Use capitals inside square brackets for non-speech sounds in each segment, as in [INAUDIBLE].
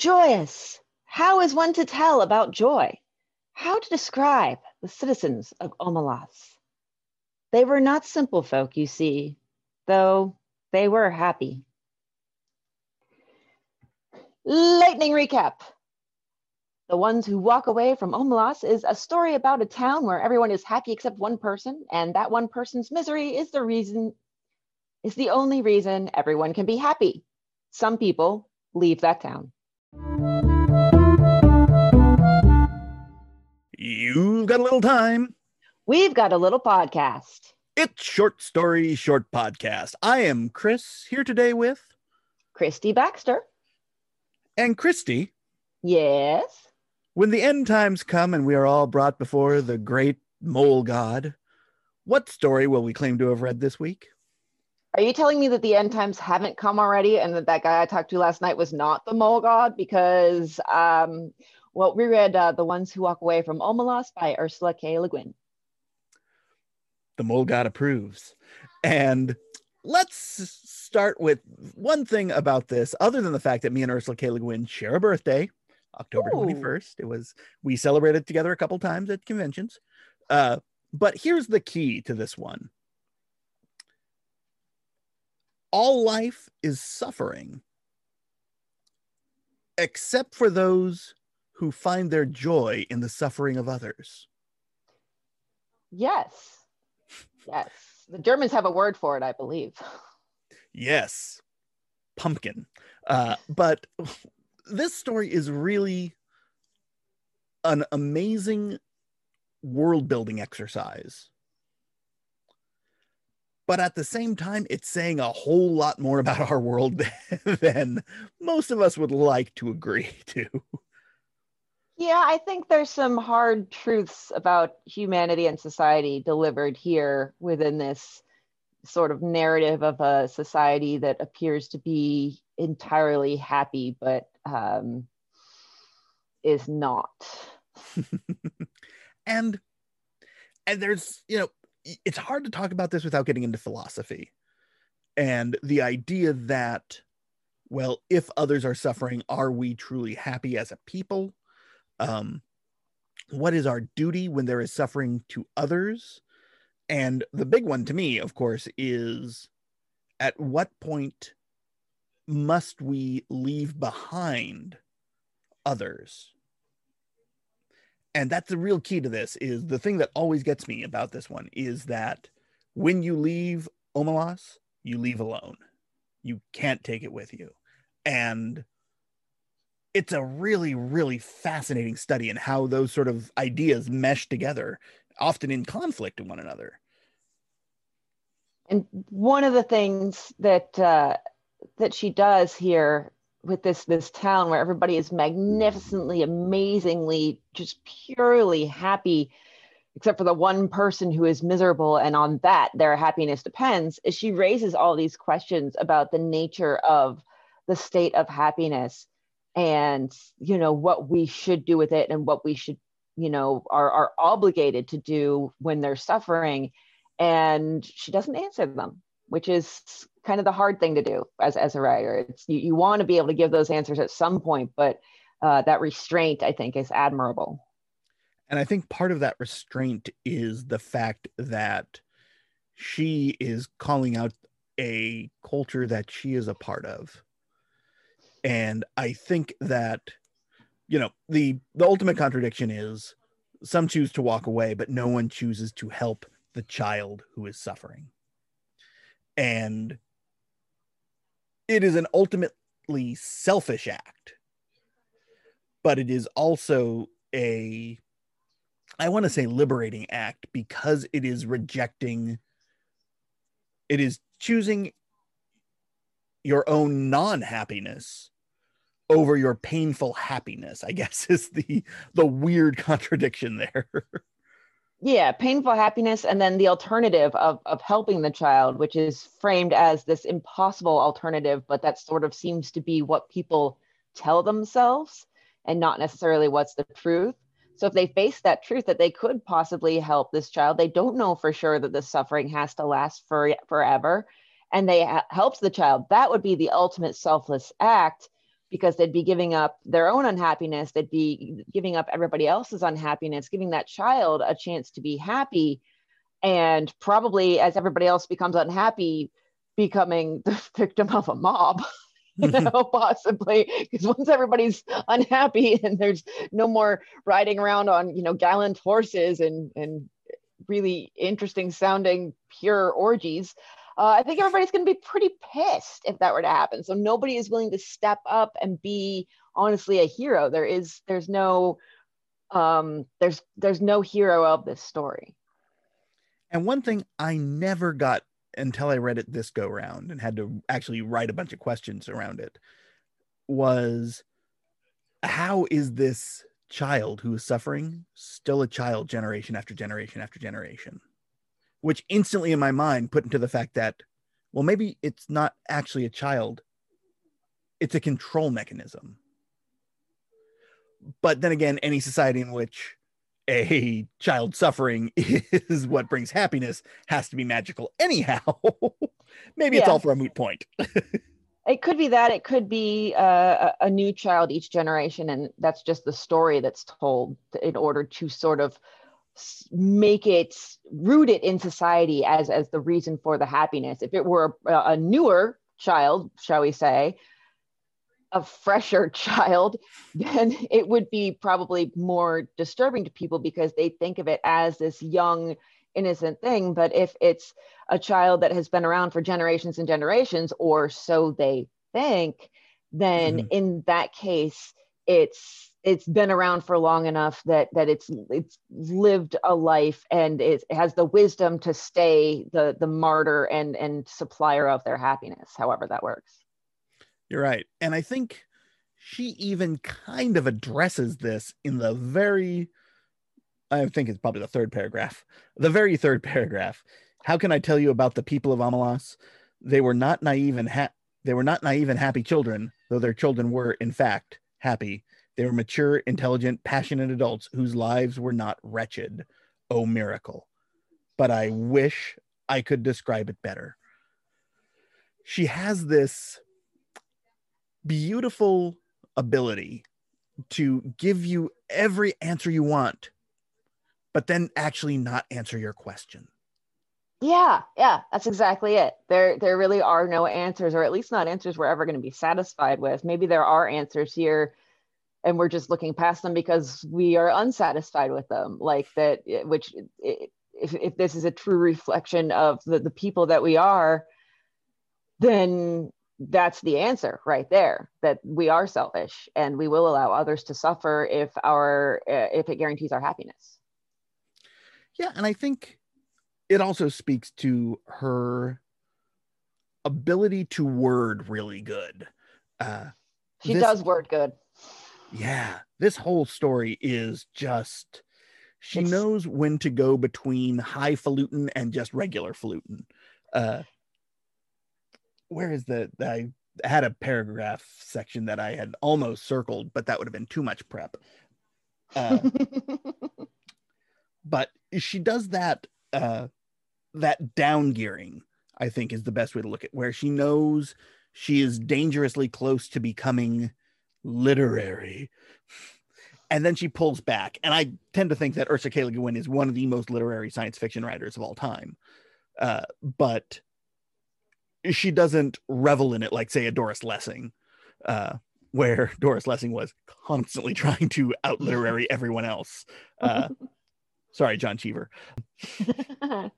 Joyous! How is one to tell about joy? How to describe the citizens of Omelas? They were not simple folk, you see, though they were happy. Lightning recap. The Ones Who Walk Away from Omelas is a story about a town where everyone is happy except one person, and that one person's misery is the reason, is the only reason everyone can be happy. Some people leave that town. You've got a little time. We've got a little podcast. It's Short Story Short Podcast. I am Chris here today with Christy Baxter. and Christy. Yes. When the end times come and we are all brought before the great mole god, what story will we claim to have read this week? Are you telling me that the end times haven't come already and that that guy I talked to last night was not the mole god? Because, um, well, we read uh, The Ones Who Walk Away from Omelas by Ursula K. Le Guin. The mole god approves. And let's start with one thing about this, other than the fact that me and Ursula K. Le Guin share a birthday, October Ooh. 21st. It was, we celebrated together a couple times at conventions. Uh, but here's the key to this one all life is suffering, except for those who find their joy in the suffering of others. Yes. Yes. The Germans have a word for it, I believe. Yes, pumpkin. Uh, but this story is really an amazing world building exercise. But at the same time, it's saying a whole lot more about our world [LAUGHS] than most of us would like to agree [LAUGHS] to. Yeah, I think there's some hard truths about humanity and society delivered here within this sort of narrative of a society that appears to be entirely happy, but um, is not. [LAUGHS] and and there's you know it's hard to talk about this without getting into philosophy. And the idea that well if others are suffering are we truly happy as a people? Um what is our duty when there is suffering to others? And the big one to me of course is at what point must we leave behind others and that's the real key to this is the thing that always gets me about this one is that when you leave omelas you leave alone. You can't take it with you. And it's a really really fascinating study in how those sort of ideas mesh together often in conflict with one another. And one of the things that uh, that she does here with this this town where everybody is magnificently, amazingly, just purely happy, except for the one person who is miserable, and on that their happiness depends. Is she raises all these questions about the nature of the state of happiness, and you know what we should do with it, and what we should you know are are obligated to do when they're suffering and she doesn't answer them which is kind of the hard thing to do as, as a writer it's you, you want to be able to give those answers at some point but uh, that restraint i think is admirable. And i think part of that restraint is the fact that she is calling out a culture that she is a part of. And i think that you know the the ultimate contradiction is some choose to walk away but no one chooses to help the child who is suffering and it is an ultimately selfish act but it is also a i want to say liberating act because it is rejecting it is choosing your own non-happiness over your painful happiness i guess [LAUGHS] is the the weird contradiction there [LAUGHS] yeah painful happiness and then the alternative of of helping the child which is framed as this impossible alternative but that sort of seems to be what people tell themselves and not necessarily what's the truth. So if they face that truth that they could possibly help this child they don't know for sure that the suffering has to last for forever and they ha- helps the child. That would be the ultimate selfless act because they'd be giving up their own unhappiness they'd be giving up everybody else's unhappiness giving that child a chance to be happy. And probably as everybody else becomes unhappy becoming [LAUGHS] the victim of a mob [LAUGHS] you [LAUGHS] know possibly. Because once everybody's unhappy and there's no more riding around on you know gallant horses and and really interesting sounding pure orgies uh, I think everybody's going to be pretty pissed if that were to happen. So nobody is willing to step up and be honestly a hero. There is there's no um, there's there's no hero of this story. And one thing I never got until I read it this go round and had to actually write a bunch of questions around it was how is this child who is suffering still a child generation after generation after generation? Which instantly in my mind put into the fact that, well, maybe it's not actually a child, it's a control mechanism. But then again, any society in which a child suffering [LAUGHS] is what brings happiness has to be magical anyhow. [LAUGHS] maybe yeah. it's all for a moot point. [LAUGHS] it could be that it could be uh, a new child each generation and that's just the story that's told in order to sort of make it root it in society as as the reason for the happiness if it were a, a newer child shall we say a fresher [LAUGHS] child then it would be probably more disturbing to people because they think of it as this young innocent thing but if it's a child that has been around for generations and generations or so they think then mm-hmm. in that case it's it's been around for long enough that that it's it's lived a life and it has the wisdom to stay the the martyr and and supplier of their happiness however that works. You're right. And i think she even kind of addresses this in the very i think it's probably the third paragraph the very third paragraph. How can i tell you about the people of Omelas they were not naive and ha- they were not naive and happy children though their children were in fact happy they were mature, intelligent, passionate adults whose lives were not wretched. Oh, miracle. But I wish I could describe it better. She has this beautiful ability to give you every answer you want, but then actually not answer your question. Yeah, yeah, that's exactly it. There there really are no answers, or at least not answers we're ever going to be satisfied with. Maybe there are answers here and we're just looking past them because we are unsatisfied with them like that eh, which eh, if, if this is a true reflection of the, the people that we are then that's the answer right there that we are selfish and we will allow others to suffer if our eh, if it guarantees our happiness. Yeah and i think it also speaks to her ability to word really good. Uh she this, does word good yeah this whole story is just she it's, knows when to go between highfalutin and just regular falutin uh where is the i had a paragraph section that i had almost circled but that would have been too much prep. Uh, [LAUGHS] but she does that uh that down gearing i think is the best way to look at where she knows she is dangerously close to becoming literary. And then she pulls back. And I tend to think that Ursula K. Le Guin is one of the most literary science fiction writers of all time. Uh, but she doesn't revel in it like, say, a Doris Lessing, uh, where [LAUGHS] Doris Lessing was constantly trying to out literary everyone else. Uh, [LAUGHS] sorry, John Cheever. [LAUGHS]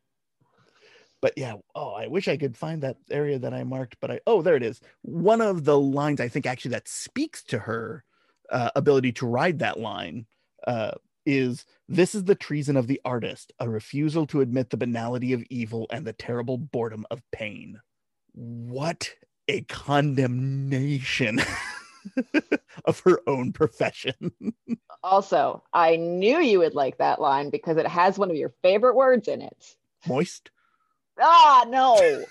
but yeah oh i wish i could find that area that i marked but i oh there it is. One of the lines i think actually that speaks to her uh, ability to ride that line uh, is this is the treason of the artist a refusal to admit the banality of evil and the terrible boredom of pain. What a condemnation [LAUGHS] of her own profession. [LAUGHS] Also i knew you would like that line because it has one of your favorite words in it. Moist Ah, no.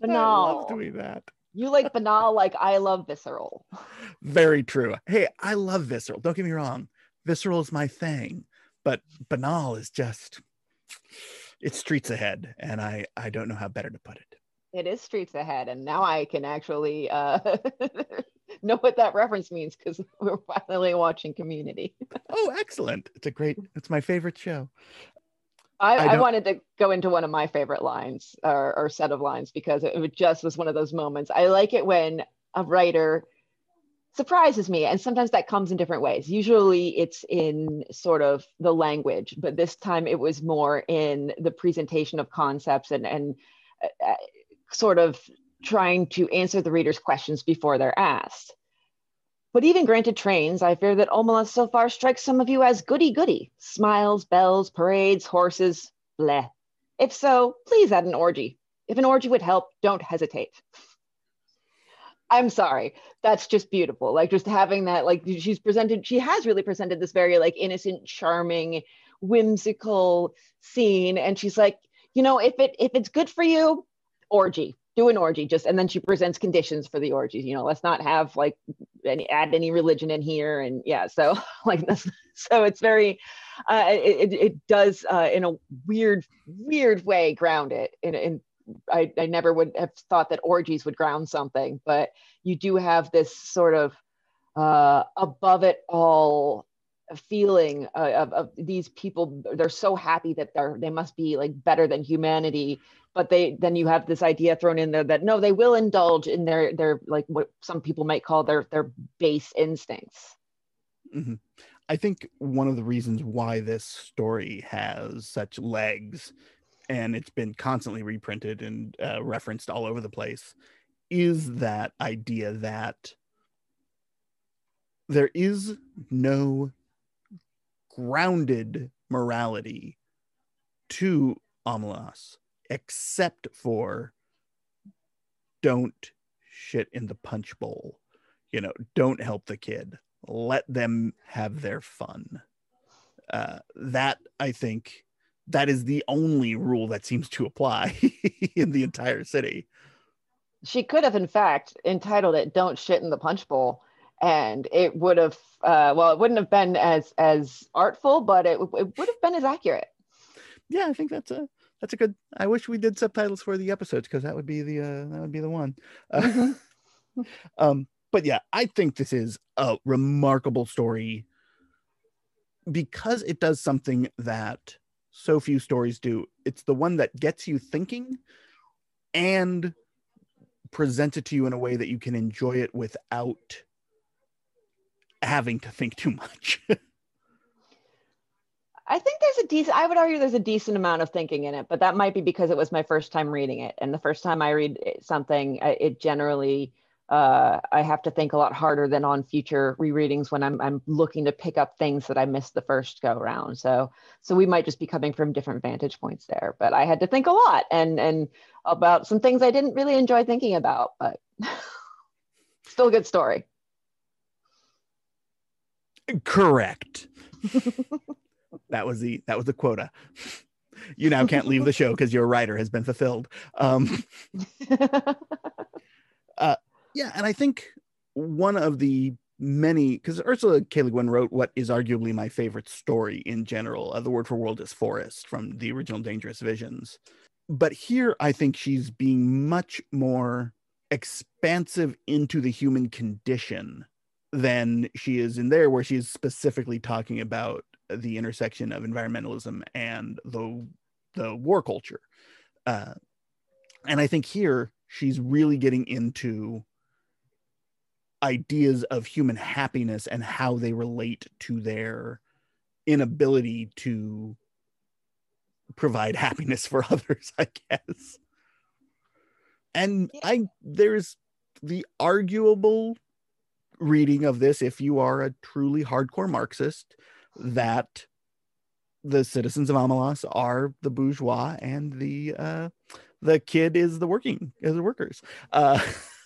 Banal. [LAUGHS] I love doing that. You like banal like I love visceral. Very true. Hey, I love visceral. Don't get me wrong. Visceral is my thing, but banal is just it's streets ahead and I I don't know how better to put it. It is streets ahead and now I can actually uh [LAUGHS] know what that reference means because we're finally watching Community. oh, excellent! It's a great. It's my favorite show. I, I, I wanted to go into one of my favorite lines or, or set of lines because it, just was one of those moments. I like it when a writer surprises me and sometimes that comes in different ways usually it's in sort of the language but this time it was more in the presentation of concepts and and uh, sort of trying to answer the reader's questions before they're asked but even granted trains i fear that omelas so far strikes some of you as goody goody smiles bells parades horses bleh if so please add an orgy if an orgy would help don't hesitate I'm sorry. That's just beautiful. Like just having that, like she's presented, she has really presented this very like innocent, charming, whimsical scene. And she's like, you know, if it if it's good for you, orgy, do an orgy. Just and then she presents conditions for the orgies. You know, let's not have like any add any religion in here. And yeah, so [LAUGHS] like this, so it's very, uh, it it does uh, in a weird weird way ground it in in I, I never would have thought that orgies would ground something, but you do have this sort of uh, above it all feeling uh, of, of these people. They're so happy that they're they must be like better than humanity, but they then you have this idea thrown in there that no, they will indulge in their their like what some people might call their their base instincts. Mm-hmm. I think one of the reasons why this story has such legs and it's been constantly reprinted and uh, referenced all over the place is that idea that there is no grounded morality to Omelas except for don't shit in the punch bowl. You know, don't help the kid. Let them have their fun. Uh, that I think that is the only rule that seems to apply [LAUGHS] in the entire city. She could have, in fact, entitled it "Don't Shit in the Punch Bowl," and it would have. Uh, well, it wouldn't have been as as artful, but it, it would have been as accurate. Yeah, I think that's a that's a good. I wish we did subtitles for the episodes because that would be the uh, that would be the one. Uh, mm-hmm. [LAUGHS] um, but yeah, I think this is a remarkable story because it does something that so few stories do. It's the one that gets you thinking and presents it to you in a way that you can enjoy it without having to think too much. [LAUGHS] I think there's a decent, I would argue there's a decent amount of thinking in it, but that might be because it was my first time reading it. And the first time I read something, it generally uh, I have to think a lot harder than on future rereadings when I'm, I'm looking to pick up things that I missed the first go around. So, so we might just be coming from different vantage points there, but I had to think a lot and, and about some things I didn't really enjoy thinking about, but [LAUGHS] still a good story. Correct. that was the, that was the quota. You now can't leave the show because your writer has been fulfilled. Um, [LAUGHS] uh, yeah, and I think one of the many because Ursula K. Le Guin wrote what is arguably my favorite story in general. Uh, the word for world is forest from the original Dangerous Visions. But here, I think she's being much more expansive into the human condition than she is in there, where she's specifically talking about the intersection of environmentalism and the the war culture. Uh, and I think here she's really getting into ideas of human happiness and how they relate to their inability to provide happiness for [LAUGHS] others i guess and i there's the arguable reading of this if you are a truly hardcore marxist that the citizens of Omelas are the bourgeois and the uh the kid is the working is the workers uh [LAUGHS]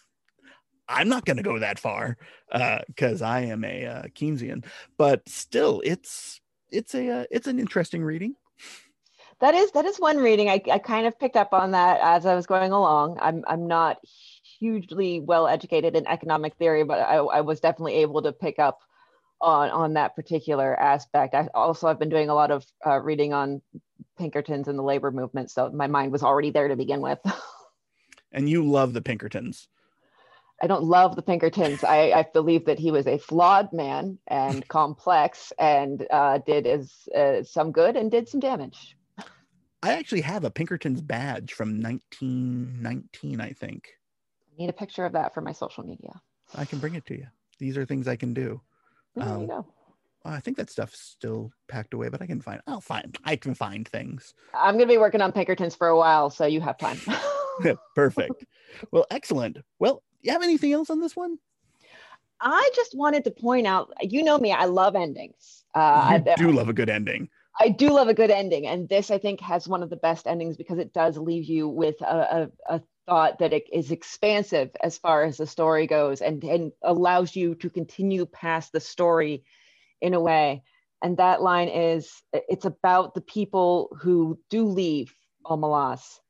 I'm not going to go that far because uh, I am a uh, Keynesian, but still, it's it's a uh, it's an interesting reading. That is that is one reading I, I kind of picked up on that as I was going along. I'm I'm not hugely well educated in economic theory, but I, I was definitely able to pick up on on that particular aspect. I also I've been doing a lot of uh, reading on Pinkertons and the labor movement, so my mind was already there to begin with. [LAUGHS] and you love the Pinkertons. I don't love the Pinkertons. I, I believe that he was a flawed man and [LAUGHS] complex, and uh, did as uh, some good and did some damage. I actually have a Pinkertons badge from 1919, I think. Need a picture of that for my social media. I can bring it to you. These are things I can do. There Um, you go. I think that stuff's still packed away, but I can find. I'll find. I can find things. I'm going to be working on Pinkertons for a while, so you have time. [LAUGHS] [LAUGHS] Perfect. well, excellent. Well, you have anything else on this one? I just wanted to point out, you know me, I love endings. Uh, I, do love a good ending. I do love a good ending, and this I think has one of the best endings because it does leave you with a, a, a thought that it is expansive as far as the story goes, and and allows you to continue past the story in a way. And that line is, it's about the people who do leave Omelas,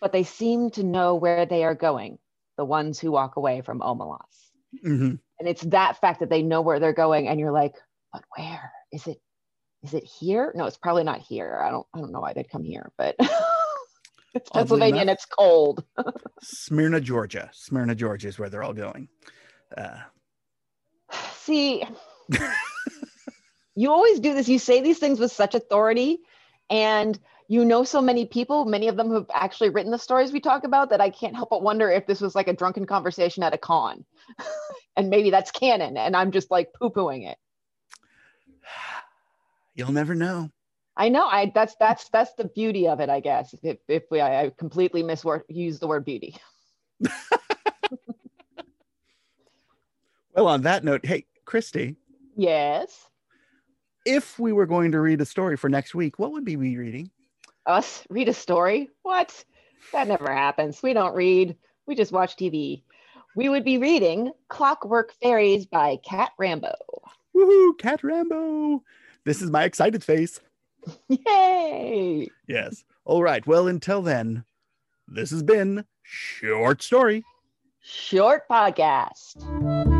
but they seem to know where they are going. The ones who walk away from Omelas, Mhm. and it's that fact that they know where they're going, and you're like, but where is it? Is it here? No, it's probably not here. I don't. I don't know why they'd come here, but [LAUGHS] it's Pennsylvania and it's cold. [LAUGHS] Smyrna, Georgia. Smyrna, Georgia is where they're all going. Uh, See, you always do this. You say these things with such authority, and you know so many people. Many of them have actually written the stories we talk about that I can't help but wonder if this was like a drunken conversation at a con, [LAUGHS] and maybe that's canon, and I'm just like poo pooing it. [SIGHS] you'll never know. I know. I that's that's that's the beauty of it, I guess. If if we I, I completely misword use the word beauty. [LAUGHS] Well, on that note, hey, Christy, Yes. if we were going to read a story for next week, what would be we reading? Us read a story? What? That never happens. We don't read. We just watch TV. We would be reading Clockwork Fairies by Cat Rambo. Woohoo, Cat Rambo. This is my excited face. [LAUGHS] Yay! Yes. All right. Well, until then, this has been Short Story. Short podcast.